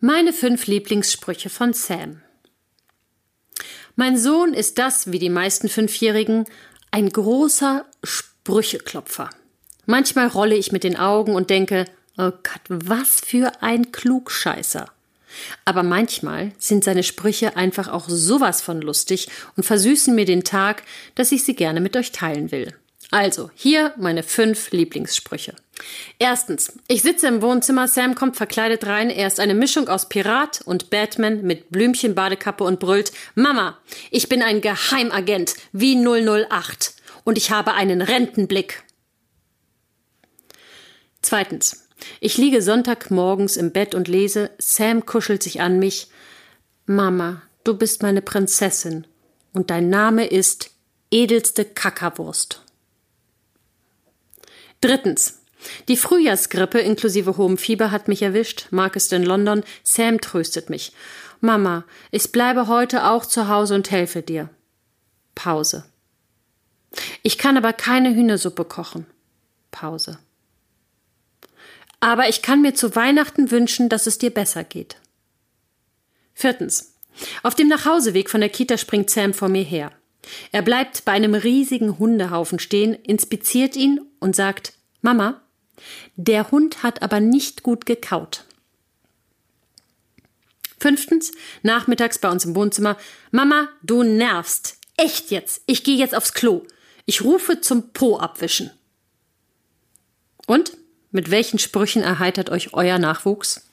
Meine fünf Lieblingssprüche von Sam. Mein Sohn ist das, wie die meisten Fünfjährigen, ein großer Sprücheklopfer. Manchmal rolle ich mit den Augen und denke, oh Gott, was für ein Klugscheißer. Aber manchmal sind seine Sprüche einfach auch sowas von lustig und versüßen mir den Tag, dass ich sie gerne mit euch teilen will. Also, hier meine fünf Lieblingssprüche. Erstens, ich sitze im Wohnzimmer, Sam kommt verkleidet rein, er ist eine Mischung aus Pirat und Batman mit Blümchen, Badekappe und brüllt, Mama, ich bin ein Geheimagent wie 008 und ich habe einen Rentenblick. Zweitens, ich liege Sonntagmorgens im Bett und lese, Sam kuschelt sich an mich, Mama, du bist meine Prinzessin und dein Name ist edelste Kackerwurst. Drittens. Die Frühjahrsgrippe inklusive hohem Fieber hat mich erwischt. Mark ist in London. Sam tröstet mich. Mama, ich bleibe heute auch zu Hause und helfe dir. Pause. Ich kann aber keine Hühnersuppe kochen. Pause. Aber ich kann mir zu Weihnachten wünschen, dass es dir besser geht. Viertens. Auf dem Nachhauseweg von der Kita springt Sam vor mir her. Er bleibt bei einem riesigen Hundehaufen stehen, inspiziert ihn und sagt Mama, der Hund hat aber nicht gut gekaut. Fünftens, nachmittags bei uns im Wohnzimmer. Mama, du nervst. Echt jetzt. Ich gehe jetzt aufs Klo. Ich rufe zum Po abwischen. Und? Mit welchen Sprüchen erheitert euch euer Nachwuchs?